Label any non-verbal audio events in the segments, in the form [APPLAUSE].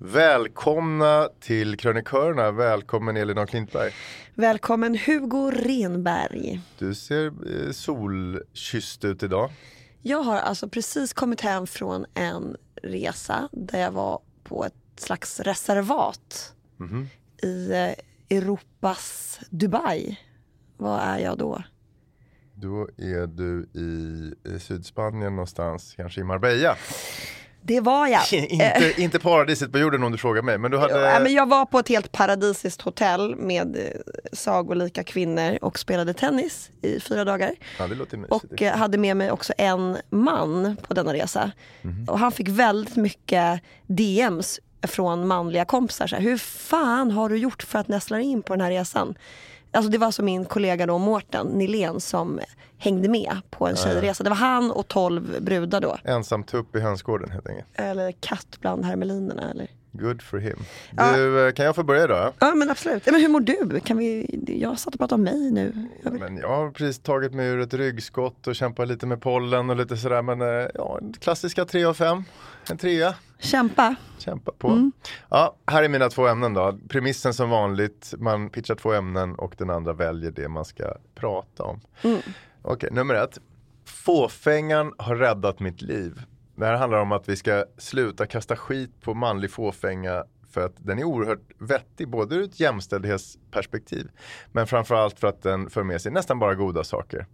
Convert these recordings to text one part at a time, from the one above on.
Välkomna till krönikörerna. Välkommen Elin af Klintberg. Välkommen Hugo Renberg. Du ser eh, solkysst ut idag. Jag har alltså precis kommit hem från en resa där jag var på ett slags reservat Mhm. i eh, Europas Dubai. Vad är jag då? Då är du i, i Sydspanien någonstans, kanske i Marbella. Det var jag. [LAUGHS] inte, inte paradiset på jorden om du frågar mig. Men du hade... Ja, men jag var på ett helt paradisiskt hotell med eh, sagolika kvinnor och spelade tennis i fyra dagar. Ja, det låter mysigt. Och eh, hade med mig också en man på denna resa. Mhm. Och han fick väldigt mycket DMs från manliga kompisar. Så här, Hur fan har du gjort för att nästla in på den här resan? Alltså det var alltså min kollega då Mårten Nilén som hängde med på en tjejresa. Det var han och tolv brudar då. Ensam tupp i hönsgården helt enkelt. Eller katt bland hermelinerna eller? Good for him. Du, eh, kan jag få börja då? Ja men absolut. Ja, men hur mår du? Kan vi... Jag satt och pratade om mig nu. Jag vill... Men jag har precis tagit mig ur ett ryggskott och kämpar lite med pollen och lite sådär. Men eh, ja, klassiska 3 av 5. En trea. Kämpa. Kämpa på. Ja, här är mina två ämnen då. Premissen som vanligt, man pitchar två ämnen och den andra väljer det man ska prata om. Okej, nummer ett. Fåfängan har räddat mitt liv. Det här handlar om att vi ska sluta kasta skit på manlig fåfänga för att den är oerhört vettig både ur ett jämställdhetsperspektiv men framförallt för att den för med sig nästan bara goda saker.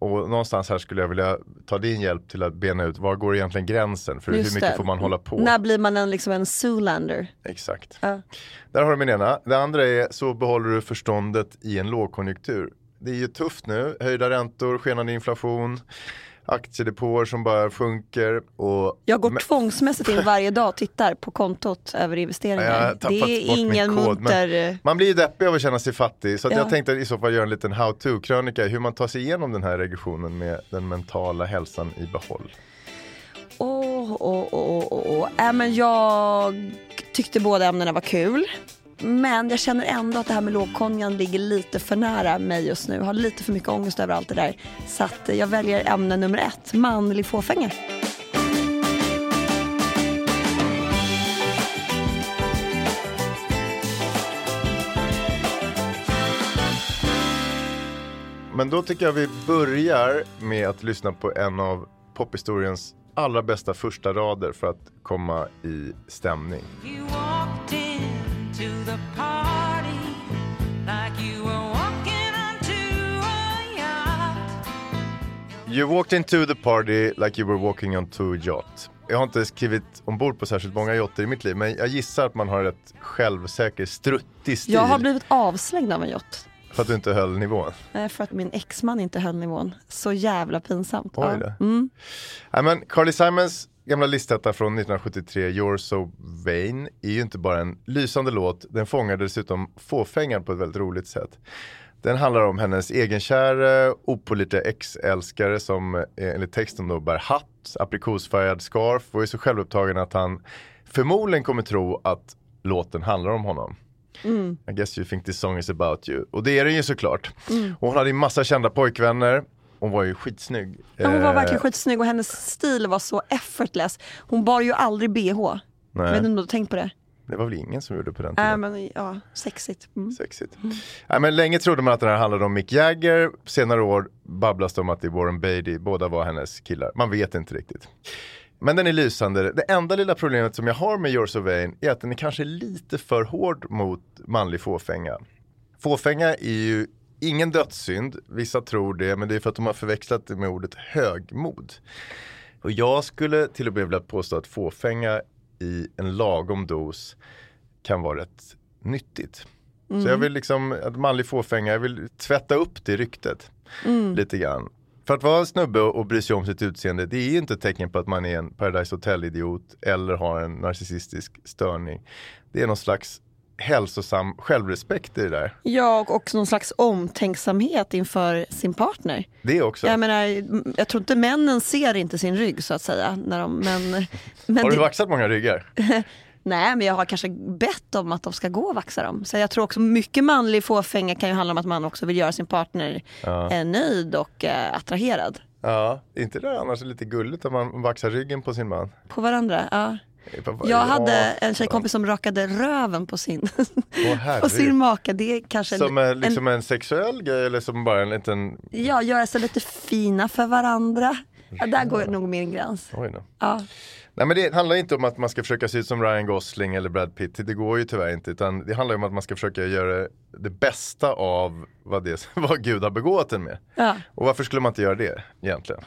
Och någonstans här skulle jag vilja ta din hjälp till att bena ut var går egentligen gränsen för hur Just mycket det. får man hålla på? När blir man en, liksom en zoolander? Exakt. Ja. Där har du min ena. Det andra är så behåller du förståndet i en lågkonjunktur. Det är ju tufft nu, höjda räntor, skenande inflation. Aktiedepåer som bara sjunker. Och Jag går Men- tvångsmässigt in varje dag och tittar på kontot över investeringar. tappat Det är ingen kod, munter... Man blir ju deppig av att känna sig fattig så Ja. jag tänkte i så fall göra en liten how to-krönika hur man tar sig igenom den här regressionen med den mentala hälsan i behåll. Åh, åh, åh, åh, åh. Äh, men jag tyckte båda ämnena var kul. Men jag känner ändå att det här med lågkonjan ligger lite för nära mig just nu. Jag har lite för mycket ångest över allt det där. Så att jag väljer ämne nummer ett, manlig fåfänga. Men då tycker jag vi börjar med att lyssna på en av pophistoriens allra bästa första rader för att komma i stämning. You walked into the party like you were walking onto a yacht. Jag har inte skrivit ombord på särskilt många yachter i mitt liv men jag gissar att man har ett självsäker struttig stil Jag har blivit avslängd av en yacht. för att du inte höll nivån. Eh, För att min exman inte höll nivån. Så jävla pinsamt. Oj Ja. då. Mm. Nej, men Carly Simons gamla listetta från 1973, You're so vain, är ju inte bara en lysande låt, den fångar dessutom fåfängan på ett väldigt roligt sätt. Den handlar om hennes egenkäre, opålitliga ex-älskare som eh, enligt texten då bär hatt, aprikosfärgad scarf och är så självupptagen att han förmodligen kommer tro att låten handlar om honom. I guess you think this song is about you. Och det är den ju såklart. Och hon hade ju massa kända pojkvänner. Hon var ju skitsnygg. Ja, hon var Eh, verkligen skitsnygg och hennes stil var så effortless. Hon bar ju aldrig bh. nej. Vet inte om du har tänkt på det? Det var väl ingen som gjorde på den tiden. men ja, sexigt. Mm. Sexigt. Nej, men länge trodde man att den här handlade om Mick Jagger. Senare år babblas det om att det är Warren Beatty. Båda var hennes killar. Man vet inte riktigt. Men den är lysande. Det enda lilla problemet som jag har med Yours of Vain är att den är kanske lite för hård mot manlig fåfänga. Fåfänga är ju ingen dödssynd. Vissa tror det, men det är för att de har förväxlat det med ordet högmod. Och jag skulle till och med vilja påstå att fåfänga i en lagom dos kan vara rätt nyttigt. Så jag vill liksom, att manlig fåfänga, jag vill tvätta upp det ryktet lite grann. För att vara snubbe och bry sig om sitt utseende, det är ju inte ett tecken på att man är en Paradise Hotel-idiot eller har en narcissistisk störning. Det är någon slags hälsosam självrespekt i det där. Ja, och också någon slags omtänksamhet inför sin partner. Det också. Jag menar, jag tror inte männen ser inte sin rygg så att säga. När de, men, [LAUGHS] men har du det- vaxat många ryggar? [LAUGHS] Nej, men jag har kanske bett om att de ska gå och vaxa dem. Så jag tror också mycket manlig fåfänga kan ju handla om att man också vill göra sin partner eh, nöjd och eh, attraherad. Ja, är inte det annars lite gulligt att man vaxar ryggen på sin man? På varandra, ja. Ja, Jag hade en tjejkompis som rakade röven på sin, herregud. [LAUGHS] på sin maka. Det är kanske Som en, en, liksom en sexuell grej eller som bara en liten, ja, göra sig lite fina för varandra. Ja, där går nog min gräns. Ja. Nej men det handlar inte om att man ska försöka se ut som Ryan Gosling eller Brad Pitt, det går ju tyvärr inte. Utan det handlar om att man ska försöka göra det bästa av vad, det, [LAUGHS] vad Gud har begåvat en med. Ja. Och varför skulle man inte göra det egentligen?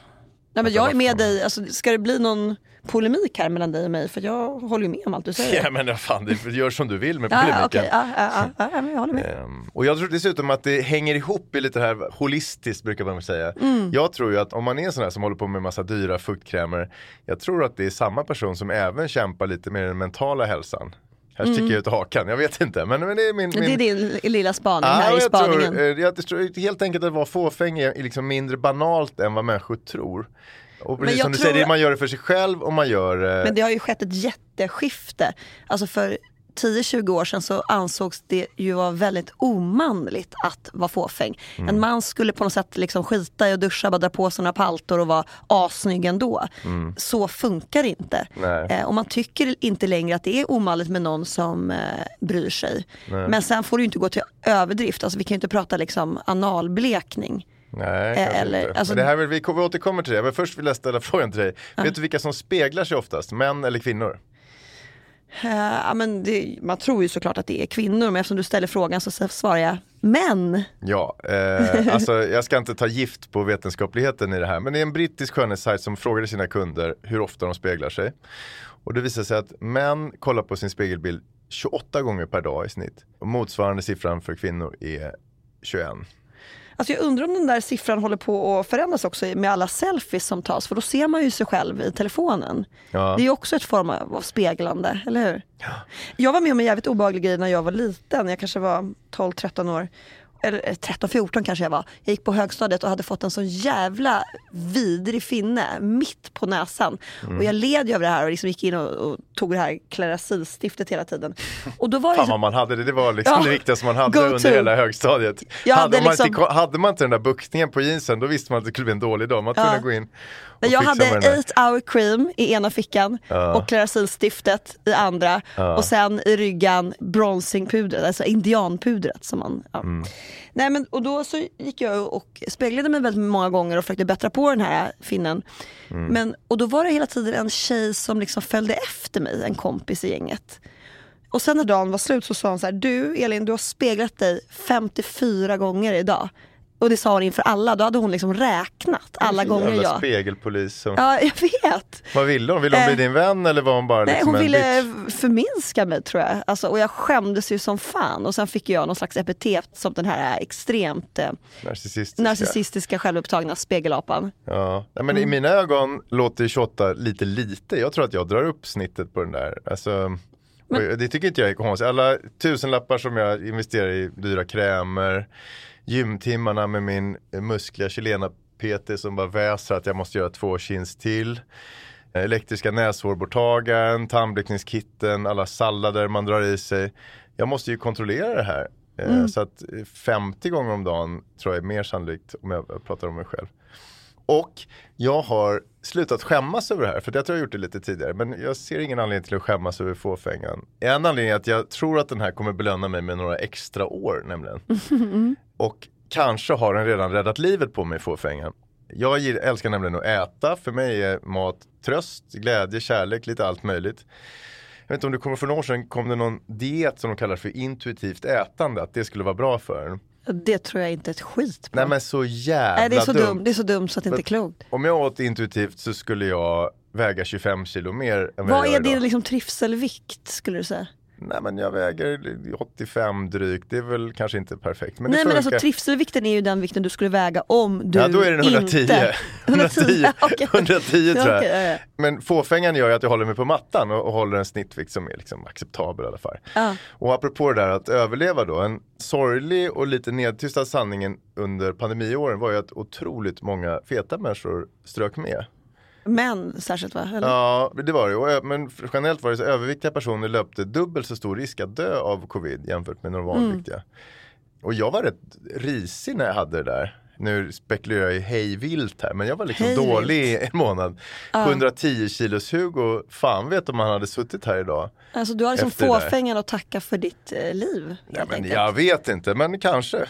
Nej, men jag är med dig, alltså, ska det bli någon polemik här mellan dig och mig? För jag håller ju med om allt du [LAUGHS] säger. Ja men fan, det, gör som du vill med polemiken. ja, okej. ja, ja, ja, ja, men jag håller med. Ehm, och jag tror dessutom att det hänger ihop i lite här holistiskt brukar man säga. Mm. Jag tror ju att om man är en sån här som håller på med massa dyra fuktkrämer. Jag tror att det är samma person som även kämpar lite med den mentala hälsan. Här sticker jag ut hakan, jag vet inte. Men, men det är min, min... Mm. Det är din lilla spaning Ja, här i spaningen. tror, eh, jag tror helt enkelt att vara fåfäng är liksom mindre banalt än vad människor tror. Och precis som du tror- säger, man gör det för sig själv och man gör eh, Men det har ju skett ett jätteskifte. Alltså för 10-20 år sedan så ansågs det ju vara väldigt omanligt att vara fåfäng. Mm. En man skulle på något sätt liksom skita i att duscha, bara dra på sig några paltor och vara assnygg ändå. Så funkar det inte. Mm. Nej. Eh, och man tycker inte längre att det är omanligt med någon som eh, bryr sig. Men sen får det ju inte gå till överdrift. Alltså vi kan ju inte prata liksom analblekning. Nej, eller- inte. alltså- det här vill vi, vi återkommer till det, men först vill jag ställa frågan till dig. Vet du vilka som speglar sig oftast, män eller kvinnor? Uh, ja, men det, man tror ju såklart att det är kvinnor, men eftersom du ställer frågan så svarar jag män. Ja, eh, alltså jag ska inte ta gift på vetenskapligheten i det här, men det är en brittisk skönhetssajt som frågade sina kunder hur ofta de speglar sig. Och det visar sig att män kollar på sin spegelbild 28 gånger per dag i snitt. Och motsvarande siffran för kvinnor är 21. Alltså jag undrar om den där siffran håller på att förändras också med alla selfies som tas. För då ser man ju sig själv i telefonen. Ja. Det är ju också ett form av speglande, eller hur? Jag var med om en jävligt obehaglig grej när jag var liten. Jag kanske var 12-13 år. Eller eh, 13-14 kanske jag var. Jag gick på högstadiet och hade fått en sån jävla vidrig finne mitt på näsan. Mm. Och jag led ju över det här och liksom gick in och, och tog det här Clarasil-stiftet hela tiden. Och då var det Fan vad man hade det, det var liksom Ja, det viktigaste man hade under to. hela högstadiet. Jag hade, hade man liksom- inte, hade man inte den där buktningen på jeansen då visste man att det skulle bli en dålig dag. Man Ja. gå in och jag hade med den där. 8 hour cream i ena fickan Ja. och Clarasil-stiftet i andra. Ja. Och sen i ryggan bronzingpudret, alltså indianpudret. Som man, ja. Mm. Nej, men, och då så gick jag och speglade mig väldigt många gånger och försökte bättra på den här finnen. Mm. Men, och då var det hela tiden en tjej som liksom följde efter mig, en kompis i gänget. Och sen när dagen var slut så sa hon så här, du Elin du har speglat dig 54 gånger idag. Och det sa hon inför alla, då hade hon liksom räknat alla gånger Jävla jag... spegelpolis. Som, Ja, jag vet. Vad ville hon? Ville hon Eh, bli din vän eller var hon bara Nej, liksom hon en ville bitch? förminska mig tror jag. Alltså, och jag skämdes ju som fan. Och sen fick jag någon slags epitet som den här extremt eh, Narcissistiska. narcissistiska självupptagna spegelapan. Ja. Nej, men Mm. i mina ögon låter 28 lite lite. Jag tror att jag drar upp snittet på den där. Alltså, och det tycker inte jag är konstigt. Alla tusenlappar som jag investerar i dyra krämer, gymtimmarna med min muskliga chilena PT som bara väser att jag måste göra två chins till. Elektriska näshårborttagaren, tandblekningskitten, alla sallader man drar i sig. Jag måste ju kontrollera det här. Eh, Så att eh, 50 gånger om dagen tror jag är mer sannolikt om jag pratar om mig själv. Och jag har slutat skämmas över det här, för jag tror jag har gjort det lite tidigare. Men jag ser ingen anledning till att skämmas över fåfängan. En anledning är att jag tror att den här kommer belöna mig med några extra år nämligen. [LAUGHS] Och kanske har den redan räddat livet på mig, fåfängan. Jag älskar nämligen att äta. För mig är mat tröst, glädje, kärlek, lite allt möjligt. Jag vet inte om du kommer för några år sedan kom det någon diet som de kallar för intuitivt ätande, att det skulle vara bra för en. Det tror jag inte ett skit på. Nej men så jävla Nej, det, är så dumt. dumt. det är så dumt så att det inte är klokt. Om jag åt intuitivt så skulle jag väga 25 kilo mer än vad, Vad jag gör är din liksom, trivselvikt skulle du säga? Nej men jag väger 85 drygt, det är väl kanske inte perfekt. Men Nej det men alltså trivselvikten är ju den vikten du skulle väga om du Ja då är den 110. inte... 110, [LAUGHS] [LAUGHS] Okej. 110 tror jag. Men fåfängan gör ju att jag håller mig på mattan och, och håller en snittvikt som är liksom acceptabel i alla fall. Ja. Och apropå det där att överleva då, en sorglig och lite nedtystad sanningen under pandemiåren var ju att otroligt många feta människor strök med. Män särskilt va? Eller? Ja, det var det. Och, ö- Men generellt var det så överviktiga personer löpte dubbelt så stor risk att dö av covid jämfört med normalviktiga. Och jag var rätt risig när jag hade det där. Nu spekulerar jag ju hej vilt här, men jag var liksom Hej dålig i en månad. 110 kilos Hugo, fan vet om han hade suttit här idag. Alltså du har liksom fåfängan att tacka för ditt eh, liv. Ja, men enkelt. jag vet inte, men kanske.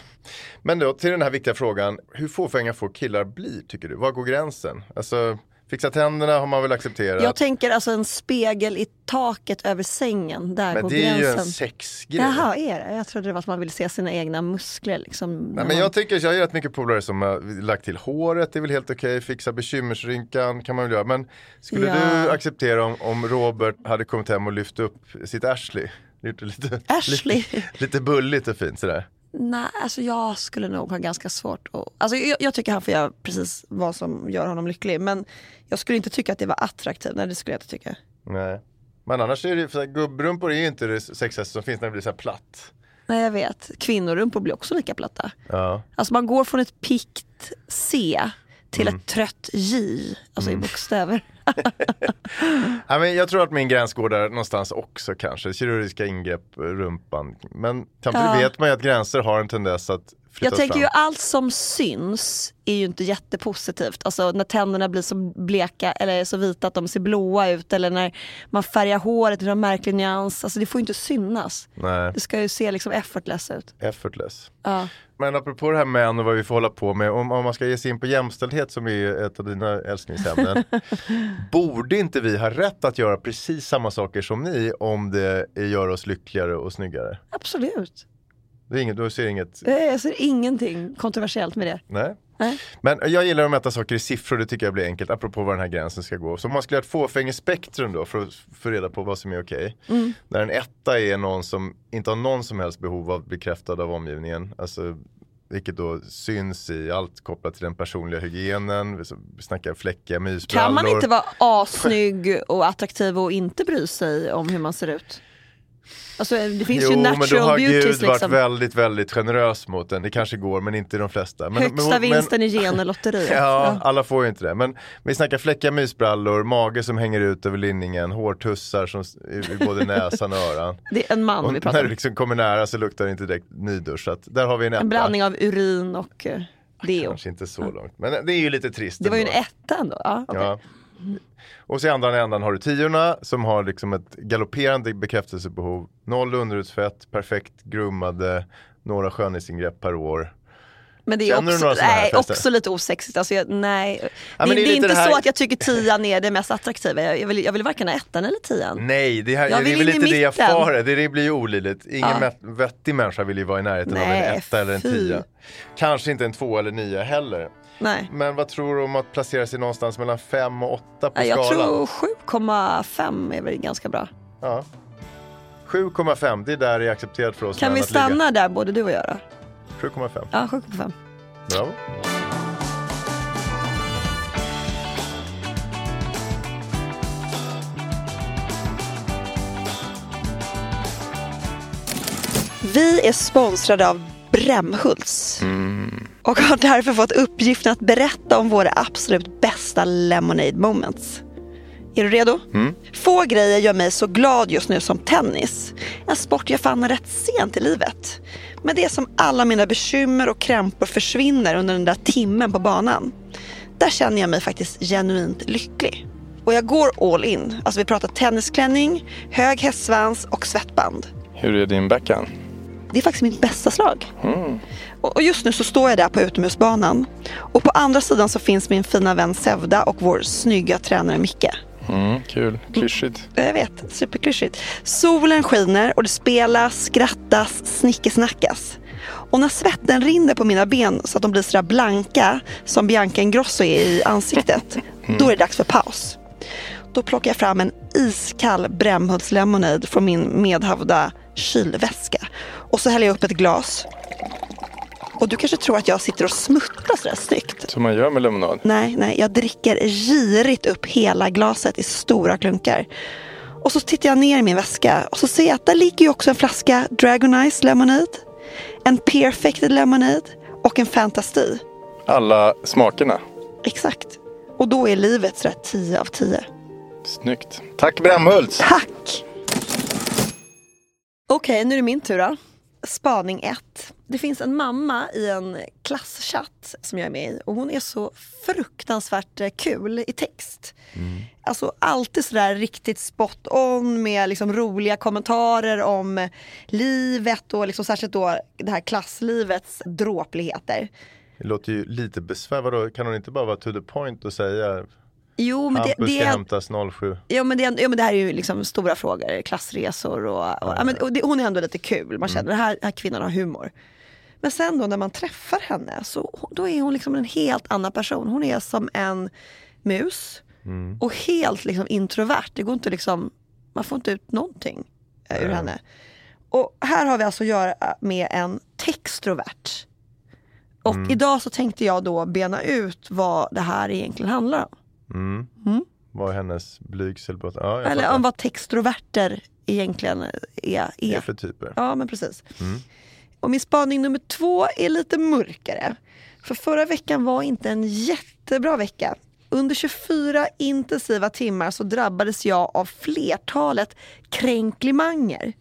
Men då till den här viktiga frågan, hur fåfänga får killar bli tycker du? Var går gränsen? Alltså, fixa tänderna har man väl accepterat. Jag tänker alltså en spegel i taket över sängen, där men går det är ju en sexgrej. Jaha, är det? Jag trodde det var att man ville se sina egna muskler. Liksom, Nej, men man- jag tycker, jag har rätt mycket polare som har lagt till håret, det är väl helt okej, fixa bekymmersrynkan kan man väl göra. Men skulle Ja. du acceptera om, om Robert hade kommit hem och lyft upp sitt Ashley? Det lite, Ashley? [LAUGHS] lite, lite bulligt och fint sådär. Nej, alltså jag skulle nog ha ganska svårt att... Alltså jag, jag tycker han får göra precis vad som gör honom lycklig. Men jag skulle inte tycka att det var attraktivt. Nej, det skulle jag inte tycka. Nej. Men annars är det, för gubbrumpor är ju inte det sexigaste som finns när det blir så här platt. Nej, jag vet. Kvinnorumpor blir också lika platta. Ja. Alltså man går från ett pikt C till Mm. ett trött J, alltså i bokstäver. [LAUGHS] Ja, men jag tror att min gräns går där någonstans också kanske. Kirurgiska ingrepp, rumpan. Men samtidigt Ja. vet man ju att gränser har en tendens att Jag tänker fram. ju allt som syns är ju inte jättepositivt. Alltså när tänderna blir så bleka eller så vita att de ser blåa ut eller när man färgar håret i en märklig nyans. Alltså det får ju inte synas. Nej, Det ska ju se liksom effortless ut. effortless. Ja. Men apropå det här män och vad vi får hålla på med, om, om man ska ge sig in på jämställdhet som är ett av dina älsklingsämnen. [LAUGHS] borde inte vi ha rätt att göra precis samma saker som ni om det gör oss lyckligare och snyggare? Absolut. Det är inget, du ser inget, Eh, Jag ser ingenting kontroversiellt med det. nej. Nej. Men jag gillar att mäta saker i siffror, det tycker jag blir enkelt, apropå var den här gränsen ska gå. Så om man skulle ha ett fåfängespektrum då för att få reda på vad som är okej. Där en etta är någon som inte har någon som helst behov av bekräftad av omgivningen. Alltså vilket då syns i allt kopplat till den personliga hygienen. Vi snackar fläckiga mysbrallor. Kan man inte vara assnygg och attraktiv och inte bry sig om hur man ser ut? Alltså det finns Jo, ju men då natural har Gud beauties varit liksom. väldigt, väldigt generös mot den. Det kanske går, men inte de flesta. Men, Högsta men, vinsten i genelotteriet. [LAUGHS] Ja, alla får ju inte det. Men vi snackar fläckiga mysbrallor, mage som hänger ut över linningen, hårtussar som i både [LAUGHS] näsan och öran. Det är en man Och vi pratar när du om. liksom kommer nära så luktar det inte direkt nydusch. Så att där har vi en etta. En blandning av urin och eh, deo. Kanske inte så långt, men det är ju lite trist. Det var ju en ändå. etta ändå. Ja, okej. Ja. Och så i andra ändan har du tiorna som har liksom ett galopperande bekräftelsebehov. Noll underhudsfett, perfekt groomade, några skönhetsingrepp per år. Men det är också, nej, också lite osexigt. Alltså, jag, nej. men det, det är det är inte det här- så att jag tycker tian är det mest attraktiva. Jag, vill, jag vill varken ha ettan eller tian. Nej, det, här, Jag det är väl lite det jag far det, det blir ju olidligt. Ingen Ja. vettig människa vill ju vara i närheten av en Nej, etta eller en fy. tia. Kanske inte en två eller nia heller. Nej. Men vad tror du om att placera sig någonstans mellan fem och åtta på Nej, Jag skalan? tror 7,5 är väl ganska bra. Ja. 7,5, det är där det är accepterat för oss Kan vi ligga. stanna där både du och jag då? 7,5. Ja, 7,5. Bravo. Vi är sponsrade av Brämhults. Och har därför fått uppgiften att berätta om våra absolut bästa lemonade moments. Är du redo? Få grejer gör mig så glad just nu som tennis. En sport jag fann rätt sent i livet. Men det är som alla mina bekymmer och krämpor försvinner under den där timmen på banan. Där känner jag mig faktiskt genuint lycklig. Och jag går all in. Alltså vi pratar tennisklänning, hög hästsvans och svettband. Hur är din backhand? Det är faktiskt mitt bästa slag. Och och just nu så står jag där på utomhusbanan. Och på andra sidan så finns min fina vän Sevda och vår snygga tränare Micke. Mm, kul, klyschigt. Jag vet, superklyschigt. Solen skiner och det spelas, skrattas, snickesnackas. Och när svetten rinner på mina ben så att de blir sådär blanka som Bianca Ingrosso är i ansiktet, då är det dags för paus. Då plockar jag fram en iskall Brämhults lemonade från min medhavda kylväska. Och så häller jag upp ett glas. Och du kanske tror att jag sitter och smuttar sådär snyggt. Som man gör med lemonad. Nej, nej, jag dricker girigt upp hela glaset i stora klunkar. Och så tittar jag ner i min väska och så ser jag att där ligger ju också en flaska Dragon Ice Lemonade, en Perfected Lemonade och en Fantasy. Alla smakerna. Exakt. Och då är livet sådär 10 av 10. Snyggt. Tack Brämhults! Tack! Okej, nu är det min tur då. Spaning 1. Det finns en mamma i en klasschatt som jag är med i och hon är så fruktansvärt eh, kul i text. Alltså alltid sådär riktigt spot on med liksom roliga kommentarer om livet och liksom särskilt då det här klasslivets dråpligheter. Det låter ju lite besvär. Vadå, kan hon inte bara vara to the point och säga Jo men det, Hampus det ska är hämtas 07? Ja men, det, ja men det här är ju liksom stora frågor, klassresor och, och, ja, men, och det, hon är ändå lite kul. Man känner den här, här kvinnan har humor. Men sen då när man träffar henne så då är hon liksom en helt annan person. Hon är som en mus och helt liksom introvert. Det går inte liksom, man får inte ut någonting eh, ur henne. Och här har vi alltså att göra med en textrovert. Och idag så tänkte jag då bena ut vad det här egentligen handlar om. Vad är hennes blygsel på? Ja, Eller om vad textroverter egentligen är. Är för typer? Ja men precis. Och min spaning nummer två är lite mörkare. För förra veckan var inte en jättebra vecka. Under 24 intensiva timmar så drabbades jag av flertalet kränklimanger.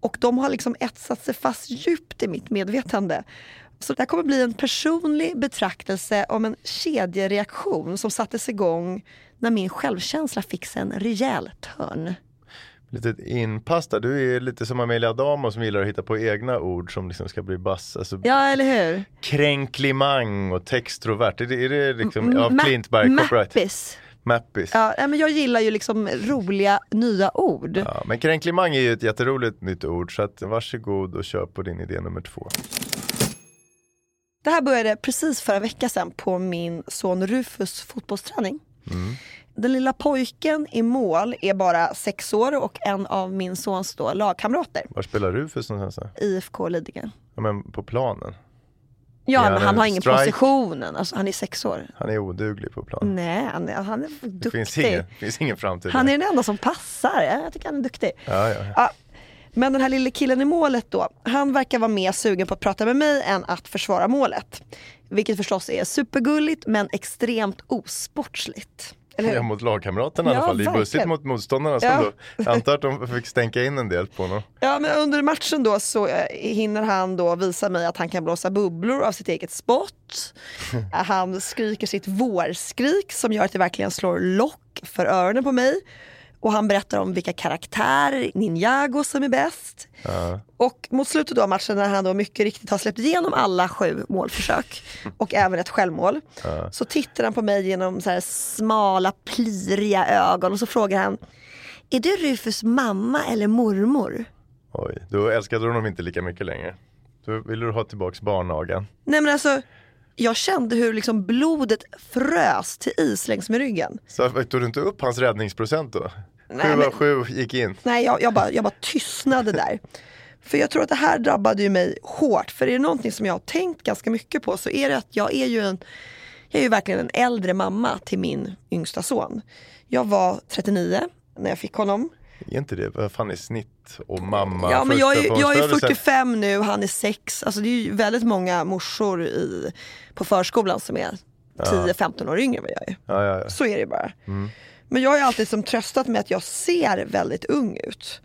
Och de har liksom etsat sig fast djupt i mitt medvetande. Så det här kommer bli en personlig betraktelse om en kedjereaktion som sattes igång när min självkänsla fick sig en rejäl törn. Lite inpass där. Du är lite som Amelia Adamo som gillar att hitta på egna ord som liksom ska bli bass. Alltså, Ja, eller hur? Kränklimang och textrovert. Är det, är det liksom av Ma- Klintberg Copyright? Mappis. Mappis. Ja, men jag gillar ju liksom roliga nya ord. Ja, men kränklimang är ju ett jätteroligt nytt ord så att varsågod och kör på din idé nummer två. Det här började precis förra veckan sedan på min son Rufus fotbollsträning. Den lilla pojken i mål är bara sex år och en av min sons då lagkamrater, Var spelar Rufus någonstans? IFK Lidingö. Ja, men på planen. Ja, men han har ingen strike? positionen, alltså, han är sex år. Han är oduglig på plan. Nej, han är, han är Det duktig. finns ingen, finns ingen framtid. Han är den enda som passar, jag tycker han är duktig. Ja, ja, ja. Men den här lille killen i målet då, han verkar vara mer sugen på att prata med mig än att försvara målet. Vilket förstås är supergulligt men extremt osportsligt. Eller? Ja, mot lagkamraterna i Ja, alla fall. Det är bussigt mot motståndarna som Ja. då, jag antar att de fick stänka in en del på honom. Ja, men under matchen då så eh, hinner han då visa mig att han kan blåsa bubblor av sitt eget spott. [LAUGHS] Eh, han skriker sitt vårskrik som gör att det verkligen slår lock för öronen på mig. Och han berättar om vilka karaktärer, Ninjago som är bäst. Och mot slutet av matchen när han då mycket riktigt har släppt igenom alla sju målförsök [LAUGHS] och även ett självmål. Så tittar han på mig genom så här smala pliriga ögon och så frågar han Är du Rufus mamma eller mormor? Oj, då älskade du honom inte lika mycket längre. Då ville du ha tillbaks barnagan. Nej men alltså, jag kände hur liksom blodet frös till is längs med ryggen. Så tog du inte upp hans räddningsprocent då? Sju av sju gick in. Nej, jag, jag, bara, jag bara tystnade där. För jag tror att det här drabbade ju mig hårt. För är det någonting som jag har tänkt ganska mycket på så är det att jag är ju en jag är ju verkligen en äldre mamma till min yngsta son. Jag var 39 när jag fick honom. Är inte det, vad fan är snitt och mamma? Ja men jag är, jag är födelsen? 45 nu, han är 6. Alltså det är ju väldigt många morsor i, på förskolan som är 10-15 år yngre än vad jag är. Ja, ja, ja. Så är det bara. Men jag har ju alltid som tröstat med att jag ser väldigt ung ut.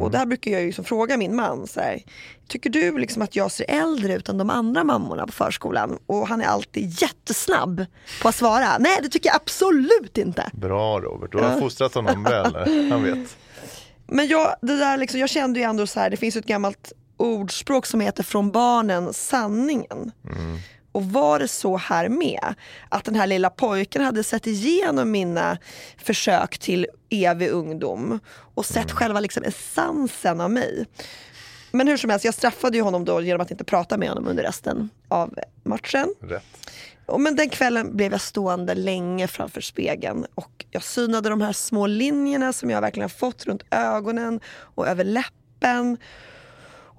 Och där brukar jag ju liksom fråga min man så här, Tycker du liksom att jag ser äldre ut än de andra mammorna på förskolan? Och han är alltid jättesnabb på att svara. Nej det tycker jag absolut inte. Bra Robert, du har fostrat honom väl. Han vet. [LAUGHS] Men jag, det där liksom, jag kände ju ändå så här, det finns ett gammalt ordspråk som heter från barnen sanningen. Och var det så här med? Att den här lilla pojken hade sett igenom mina försök till evig ungdom och sett själva liksom essensen av mig. Men hur som helst, jag straffade ju honom då genom att inte prata med honom under resten av matchen. Rätt. Och men den kvällen blev jag stående länge framför spegeln och jag synade de här små linjerna som jag verkligen har fått runt ögonen och över läppen.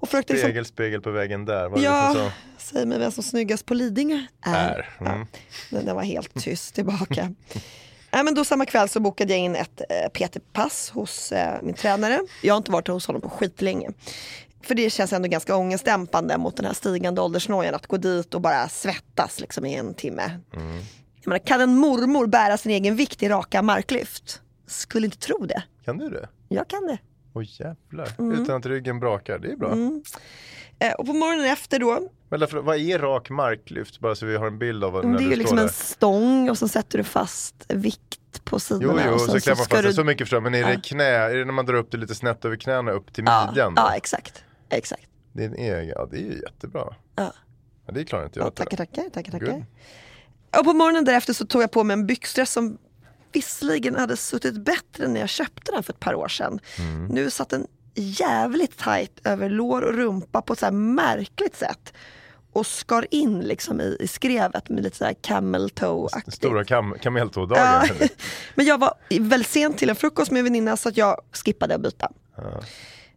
Och försökte liksom, Spegel, spegel på väggen där. Det ja, som så? säg mig vem som snyggast på Lidingö är. Är, mm. Ja, men den var helt tyst tillbaka. [LAUGHS] Nej, men då samma kväll så bokade jag in ett eh, PT-pass hos eh, min tränare. Jag har inte varit hos honom på skitlänge. För det känns ändå ganska ångestdämpande mot den här stigande åldersnojan att gå dit och bara svettas liksom i en timme. Jag menar, kan en mormor bära sin egen vikt i raka marklyft? Skulle inte tro det. Kan du det? Jag kan det. Oj jävlar, Mm. utan att ryggen brakar, det är bra. Eh, och på morgonen efter då, Men därför, vad är rak marklyft? Bara så vi har en bild av vad det när är ju liksom står en där. stång och så sätter du fast vikt på Jo, sidorna. jo, och så, sen klämmer man fast du... det. Så mycket förstår. Men är Ja. det knä, är det när man drar upp det lite snett över knäna upp till ja, midjan? ja, exakt. exakt. Det är ja det är ju jättebra. Ja. Ja, det klarar inte jag. Ja, tackar, tackar, tackar, tackar. Och på morgonen därefter så tog jag på mig en byxdress som visserligen hade suttit bättre när jag köpte den för ett par år sedan. Mm. Nu satt den jävligt tajt över lår och rumpa på ett så märkligt sätt. Och skar in liksom i, i skrevet med lite så här camel toe-aktigt. Stora kam kameltådagen. Ja. [LAUGHS] Men jag var väldigt sent till en frukost med en väninna så att jag skippade att byta.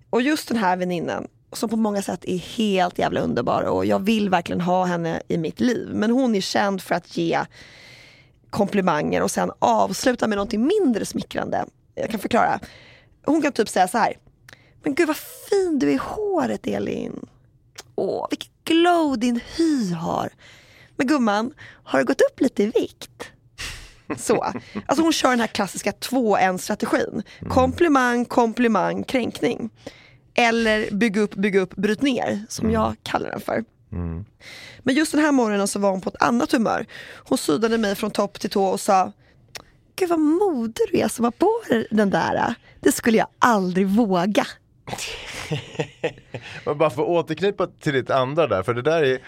Och just den här väninnan som på många sätt är helt jävla underbar och jag vill verkligen ha henne i mitt liv. Men hon är känd för att ge komplimanger och sen avsluta med någonting mindre smickrande. Jag kan förklara. Hon kan typ säga så här. Men gud vad fin du är i håret Elin. Åh, vilket glow din hy har. Men gumman, har du gått upp lite i vikt? Så. Alltså hon kör den här klassiska två en strategin. Komplimang, komplimang, kränkning. Eller bygg upp, bygg upp, bryt ner, som jag kallar den för. Men just den här morgonen så var hon på ett annat humör. Hon sydade mig från topp till tå och sa Gud vad modig du är som har på dig den där. Det skulle jag aldrig våga. [LAUGHS] Men bara för att återknyta till ditt andra där, för det där är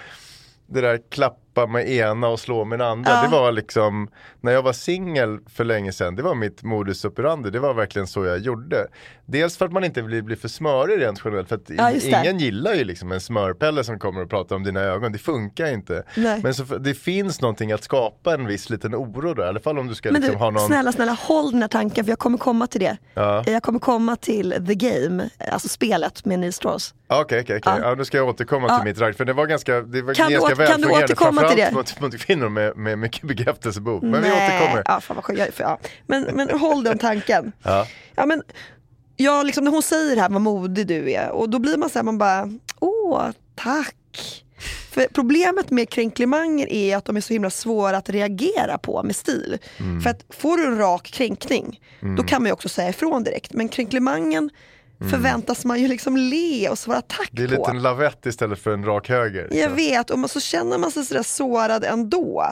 det där klapp klappa med ena och slå med den andra. Ja. Det var liksom, när jag var singel för länge sedan, det var mitt modus operandi. Det var verkligen så jag gjorde. Dels för att man inte vill bli för smörig rent generellt. För att Ja, ingen gillar ju liksom en smörpelle som kommer och pratar om dina ögon. Det funkar inte. Nej. Men så, det finns någonting att skapa en viss liten oro då. I alla fall om du ska Men liksom du, ha någon... snälla, snälla håll den här tanken för jag kommer komma till det. Ja. Jag kommer komma till The Game, alltså spelet med Neil Strauss. Okej, okej, okej. Ja. Ja, nu ska jag återkomma till mitt ragg. För det var ganska, det var Kan du ganska åter- kan du välfungerande. återkomma framförallt det? Mot, mot kvinnor med, med mycket bekräftelsebehov. Men vi Nej, återkommer. Ja, fan vad skönt. För- ja. Men, men håll den tanken. Ja. Ja, men, ja, liksom, när hon säger det här vad modig du är och då blir man så här, man bara, åh tack. För problemet med kränklimanger är att de är så himla svåra att reagera på med stil. Mm. För att får du en rak kränkning, då kan man ju också säga ifrån direkt. Men kränklimangen förväntas man ju liksom le och svara tack Mm. Det är på. lite en lavett istället för en rak höger. Jag liksom. vet, och man, så känner man sig sådär sårad ändå.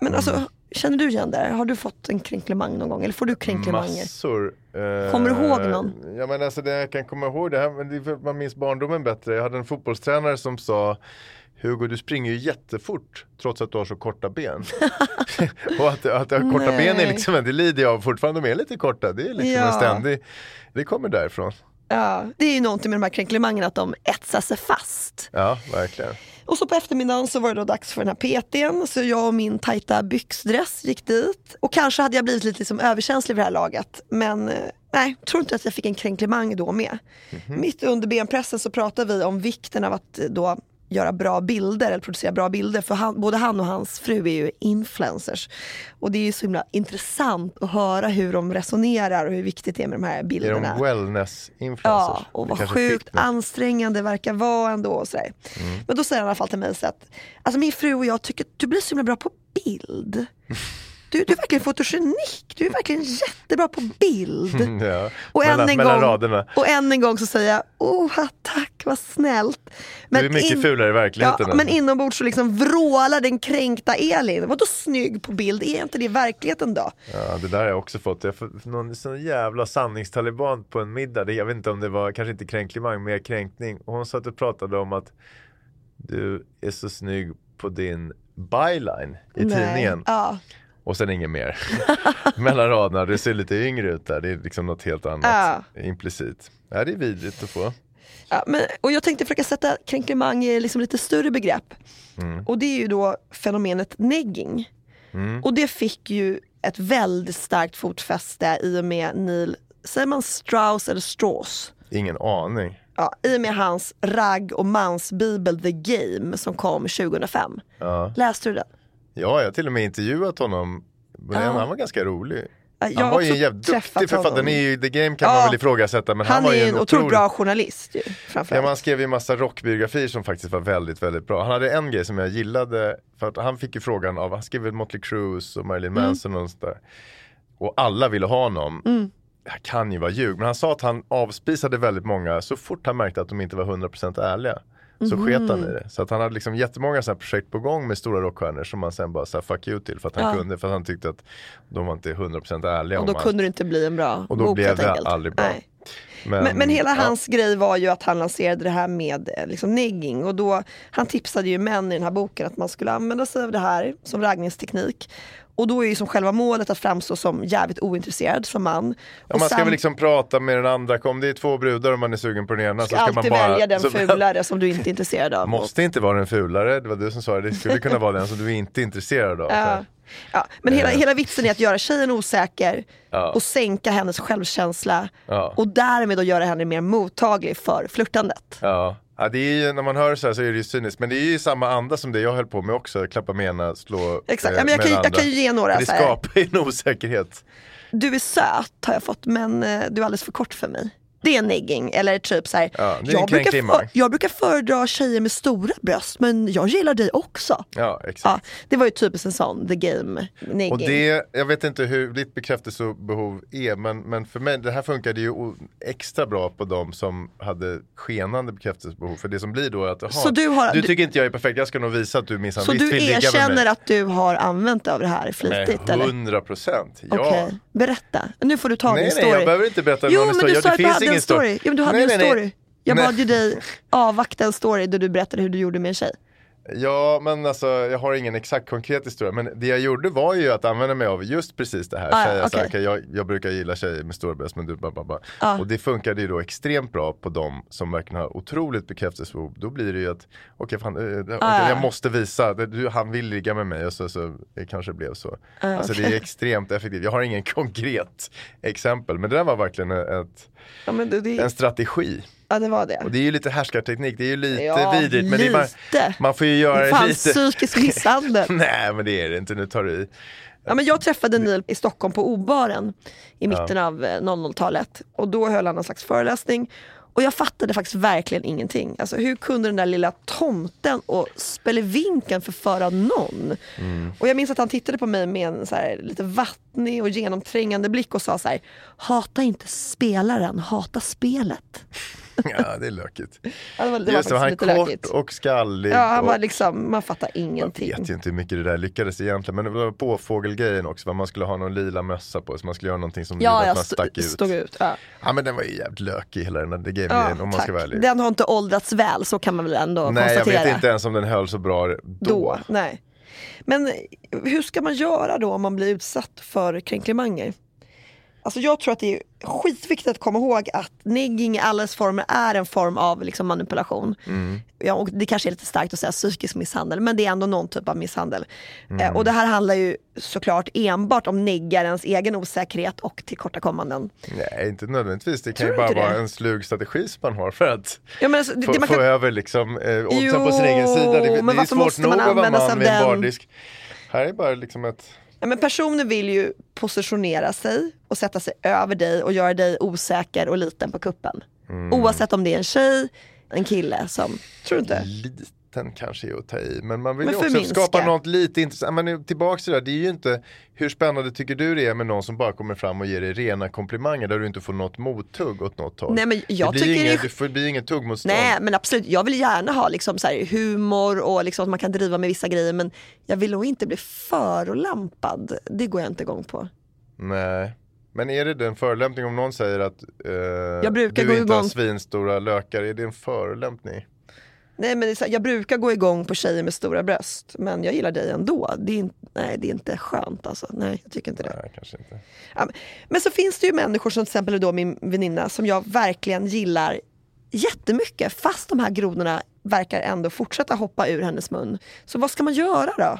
Men alltså, Mm. känner du igen det? Har du fått en kränklimang någon gång? Eller får du kränklimanger? Massor. Eh, Kommer du ihåg någon? Ja men alltså det jag kan komma ihåg det här, men det är för att man minns barndomen bättre. Jag hade en fotbollstränare som sa Hugo du springer ju jättefort trots att du har så korta ben. [LAUGHS] [LAUGHS] och att, att, att korta Nej. ben är liksom, det lider jag av fortfarande, de är lite korta. Det är liksom Ja. en ständig, det kommer därifrån. Ja, det är ju någonting med de här kränklimangerna att de etsar sig fast. Ja, verkligen. Och så på eftermiddagen så var det då dags för den här PTn, så jag och min tajta byxdress gick dit. Och kanske hade jag blivit lite liksom överkänslig vid det här laget, men eh, nej, tror inte att jag fick en kränklimang då med. Mitt under benpressen så pratade vi om vikten av att eh, då göra bra bilder eller producera bra bilder för han, både han och hans fru är ju influencers. Och det är ju så himla intressant att höra hur de resonerar och hur viktigt det är med de här Är bilderna. de wellness-influencers? Ja, och vad sjukt fick ansträngande det verkar vara ändå. Och sådär. Mm. Men då säger han i alla fall till mig så att alltså min fru och jag tycker att du blir så himla bra på bild. [LAUGHS] Du, du är verkligen fotogenik, du är verkligen jättebra på bild. Ja. Och mellan, än, en mellan gång, raderna. och än en gång så säger jag, oh tack vad snällt. du är mycket fulare i verkligheten. Ja, alltså. men inombords så liksom vrålar den kränkta Elin. Vadå snygg på bild? Är inte det verkligheten då? Ja, det där har jag också fått. Jag fått någon sån jävla sanningstaliban på en middag. Jag vet inte om det var, kanske inte kränklimang, mer kränkning. Och hon satt och pratade om att du är så snygg på din byline i tidningen. Ja. Och sen inget mer. [LAUGHS] Mellan raderna, du ser lite yngre ut där. Det är liksom något helt annat Ja. implicit. Ja, det är vidrigt att få. Ja, men, och jag tänkte försöka sätta kränklimang i liksom lite större begrepp. Mm. Och det är ju då fenomenet negging. Och det fick ju ett väldigt starkt fotfäste i och med Neil, säger man Strauss eller Strauss? Ingen aning. Ja, I och med hans ragg och mansbibel The Game som kom 2005. Ja. Läste du den? Ja, jag har till och med intervjuat honom. Men Ja. Han var ganska rolig. Ja, jag Han var ju en jävligt duktig författare. honom. Är ju, The Game kan Ja. man väl ifrågasätta men han, Han var ju en en otroligt bra journalist ju, Ja, man skrev ju massa rockbiografier som faktiskt var väldigt, väldigt bra. Han hade en grej som jag gillade, för att han fick ju frågan av, han skrev Motley Crue och Marilyn Mm. Manson och sådär. Och alla ville ha honom. Det här kan ju vara ljug, men han sa att han avspisade väldigt många så fort han märkte att de inte var 100% ärliga. Så Mhm. sket han i det. Så att han hade liksom jättemånga sådana här projekt på gång med stora rockstjärnor som man sen bara sa fuck you till för att han Ja. kunde. För att han tyckte att de var inte 100% ärliga och då allt. kunde det inte bli en bra Och då bok blev det aldrig bra. Nej. Men, men hela hans grej var ju att han lanserade det här med eh, liksom negging och då, han tipsade ju män i den här boken att man skulle använda sig av det här som raggningsteknik. Och då är ju som själva målet att framstå som jävligt ointresserad som man. Ja, och man ska väl liksom prata med den andra, om det är två brudar och man är sugen på den ena så ska ska man bara välja den så- fulare som du inte är intresserad av. Måste inte vara den fulare, det var du som sa det, det skulle kunna vara den som du inte är intresserad av. Ja. Ja, men hela, Eh. hela vitsen är att göra tjejen osäker Ja. och sänka hennes självkänsla Ja. och därmed då göra henne mer mottaglig för flörtandet. Ja. Ja, det är ju, när man hör så här så är det ju cyniskt, men det är ju samma anda som det jag höll på med också, klappa med ena, slå Exakt, eh, ja, men jag, kan, den jag kan ju andra. ge några. Det skapar ju en osäkerhet. Du är söt har jag fått men eh, du är alldeles för kort för mig. Det är negging, eller typ så här, Ja, jag, brukar för, jag brukar föredra tjejer med stora bröst men jag gillar dig också. Ja, exakt. Ja, det var ju typiskt en sån, the game negging. Och det, jag vet inte hur ditt bekräftelsebehov är, men, men för mig, det här funkade ju extra bra på de som hade skenande bekräftelsebehov. För det som blir då är att, aha, Så du har- du du- tycker inte jag är perfekt, jag ska nog visa att du minsann så visst du vill ligga med mig. erkänner att du har använt av det här flitigt Nej, eller? 100 procent, ja. Okej, berätta. Nu får du ta Nej, din nej, story. jag behöver inte berätta Jo någon historia. du det du finns hade en story. story. Jo men du hade Nej, en nej, nej. story. Jag bad ju dig avvakta en story där du berättade hur du gjorde med en tjej. Ja, men alltså jag har ingen exakt konkret historia. Men det jag gjorde var ju att använda mig av just precis det här. Ah, Säga så här, jag, jag brukar gilla tjejer med stora bröst men du bara, bara. Ja. Och det funkade ju då extremt bra på de som verkligen har otroligt bekräftelsebehov. Då blir det ju att, okej fan, eh, okej, Ah, ja. jag måste visa, du, han vill ligga med mig och så, så det kanske blev så. alltså det är extremt effektivt. Jag har ingen [LAUGHS] konkret exempel men det där var verkligen ett, Ja, det, det, en strategi. Ja det var det. Och det är ju lite härskarteknik, det är ju lite Ja, vidrigt men lite. man får ju göra det Fan, lite. psykisk misshandel. [LAUGHS] Nej men det är det inte, nu tar du i. Ja, men jag träffade Neil i Stockholm på O-baren i mitten av eh, 00-talet och då höll han någon slags föreläsning och jag fattade faktiskt verkligen ingenting. Alltså hur kunde den där lilla tomten och spelevinken förföra någon? Och jag minns att han tittade på mig med en så här, lite vattnig och genomträngande blick och sa så här, hata inte spelaren, hata spelet. [LAUGHS] Ja det är lökigt. Ja, det var, det Just det, han är kort lökigt. och skallig. Ja, han var liksom, man fattar jag ingenting. vet ju inte hur mycket det där lyckades egentligen. Men det var på fågelgrejen också. Man skulle ha någon lila mössa på sig. Man skulle göra någonting som gjorde Ja, att jag man stack ut. stod ut. Ja. Ja men den var ju jävligt lökig hela den där Ja, game-grejen om man ska vara ärlig. Den har inte åldrats väl, så kan man väl ändå Nej jag konstatera. vet inte ens om den höll så bra då. då. Nej. Men hur ska man göra då om man blir utsatt för kränklimanger? Alltså jag tror att det är skitviktigt att komma ihåg att negging i alla former är en form av liksom manipulation. Mm. Ja, och det kanske är lite starkt att säga psykisk misshandel men det är ändå någon typ av misshandel. Mm. Eh, och det här handlar ju såklart enbart om neggarens egen osäkerhet och tillkortakommanden. Nej inte nödvändigtvis. Det kan Tror ju bara vara det? en slug strategi som man har för att Ja, alltså, det, få, det man få kan, över liksom eh, oddsen på sin egen sida. Det, det men är ju varför svårt nog att vara man vid en bardisk. Här är bara liksom ett Ja, men personen vill ju positionera sig och sätta sig över dig och göra dig osäker och liten på kuppen. Mm. Oavsett om det är en tjej, en kille som, tror du inte? liten kanske är att ta i. Men man vill Men ju också förminska. skapa något lite intressant. Men nu tillbaks till det där, det är ju inte hur spännande tycker du det är med någon som bara kommer fram och ger dig rena komplimanger där du inte får något mottugg åt något håll. Nej, men jag det blir tycker inget, det- det får bli inget tuggmotstånd. Nej men absolut, jag vill gärna ha liksom så humor och liksom att man kan driva med vissa grejer men jag vill nog inte bli förolämpad. Det går jag inte igång på. Nej. Men är det en förolämpning om någon säger att eh, brukar du inte har igång- svinstora lökar, är det en förolämpning? Nej men här, jag brukar gå igång på tjejer med stora bröst men jag gillar dig ändå. Det är, nej, det är inte skönt alltså. Nej jag tycker inte det. Nej, kanske inte. Ja, men- men så finns det ju människor som till exempel då min väninna som jag verkligen gillar jättemycket fast de här grodorna verkar ändå fortsätta hoppa ur hennes mun. Så vad ska man göra då?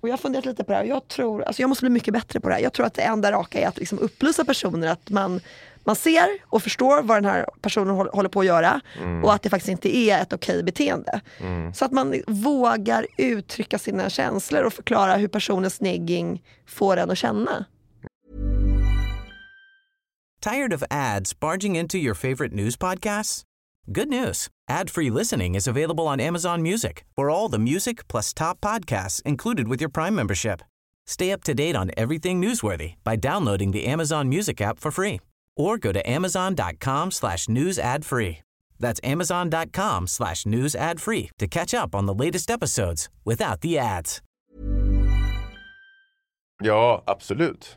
Och jag har funderat lite på det här. Jag, tror, alltså jag måste bli mycket bättre på det här. Jag tror att det enda raka är att liksom upplysa personer att man, man ser och förstår vad den här personen håll- håller på att göra och att det faktiskt inte är ett okej beteende. Så att man vågar uttrycka sina känslor och förklara hur personens negging får en att känna. Tired of ads barging into your favorite news podcasts? Good news. Ad-free listening is available on Amazon Music for all the music plus top podcasts included with your Prime membership. Stay up to date on everything newsworthy by downloading the Amazon Music app for free or go to amazon.com slash news ad free. That's amazon.com slash news ad free to catch up on the latest episodes without the ads. Ja, absolut.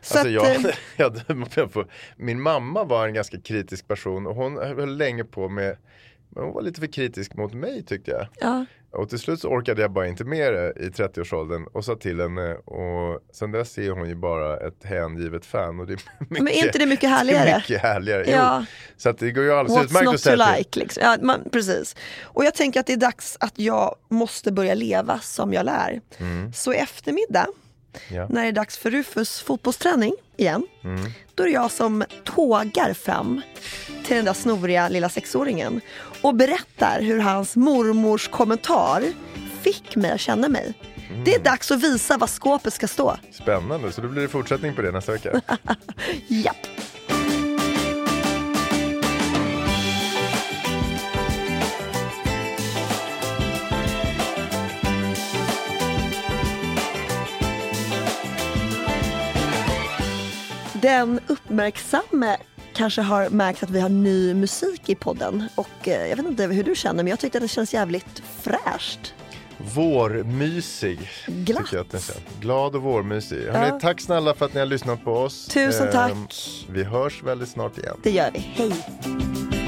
Så Alltså jag, eh, [LAUGHS] jag, jag min mamma var en ganska kritisk person och hon höll länge på med men hon var lite för kritisk mot mig tyckte jag. ja. Och till slut så orkade jag bara inte med det i 30-årsåldern och sa till henne och sen dess är hon ju bara ett hängivet fan. Och det är mycket, Men är inte det mycket [LAUGHS] Det härligare? är mycket härligare. Ja. Jo. Så att det går ju alldeles What's utmärkt att säga till. like. Liksom. Ja, man, precis. Och jag tänker att det är dags att jag måste börja leva som jag lär. Så i eftermiddag, Ja. när det är dags för Rufus fotbollsträning igen, då är det jag som tågar fram till den där snoriga lilla sexåringen och berättar hur hans mormors kommentar fick mig att känna mig. Det är dags att visa var skåpet ska stå. Spännande, så då blir det fortsättning på det nästa vecka. [LAUGHS] Japp. Den uppmärksamme kanske har märkt att vi har ny musik i podden och eh, jag vet inte hur du känner men jag tyckte att det känns jävligt fräscht. Vårmysig. Glatt. Tycker jag att den känns. Glad och vårmysig. Hörrni, Ja. Tack snälla för att ni har lyssnat på oss. Tusen tack. Ehm, Vi hörs väldigt snart igen. Det gör vi. Hej!